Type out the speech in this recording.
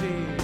melody.